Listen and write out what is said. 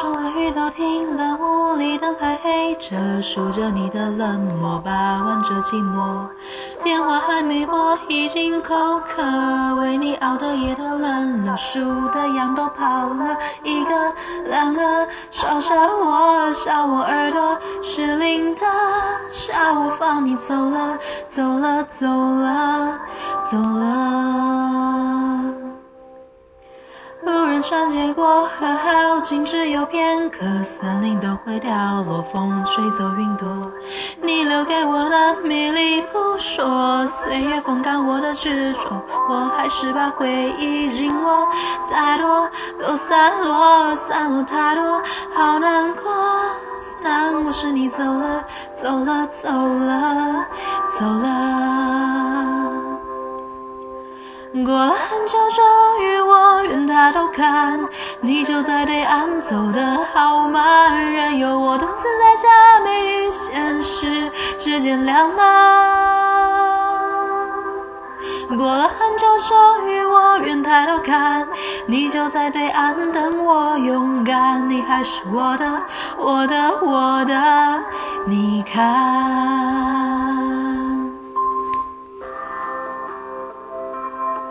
窗外雨都停了，屋里灯还黑着，数着你的冷漠，把玩着寂寞。电话还没拨，已经口渴，为你熬的夜都冷了，数的羊都跑了，一个两个，嘲笑我，笑我耳朵失灵的，笑我放你走了，走了，走了，走了。路人穿街过和，好景只有片刻，森林都会掉落，风吹走云朵。你留给我的迷离扑朔，岁月风干我的执着，我还是把回忆紧握。太多都散落，散落太多，好难过，难过是你走了，走了，走了，走了。过了很久，终于抬头看，你就在对岸，走得好慢，任由我独自在假寐与现实之间两难。过了很久，终于我愿抬头看，你就在对岸等我勇敢，你还是我的，我的，我的，你看。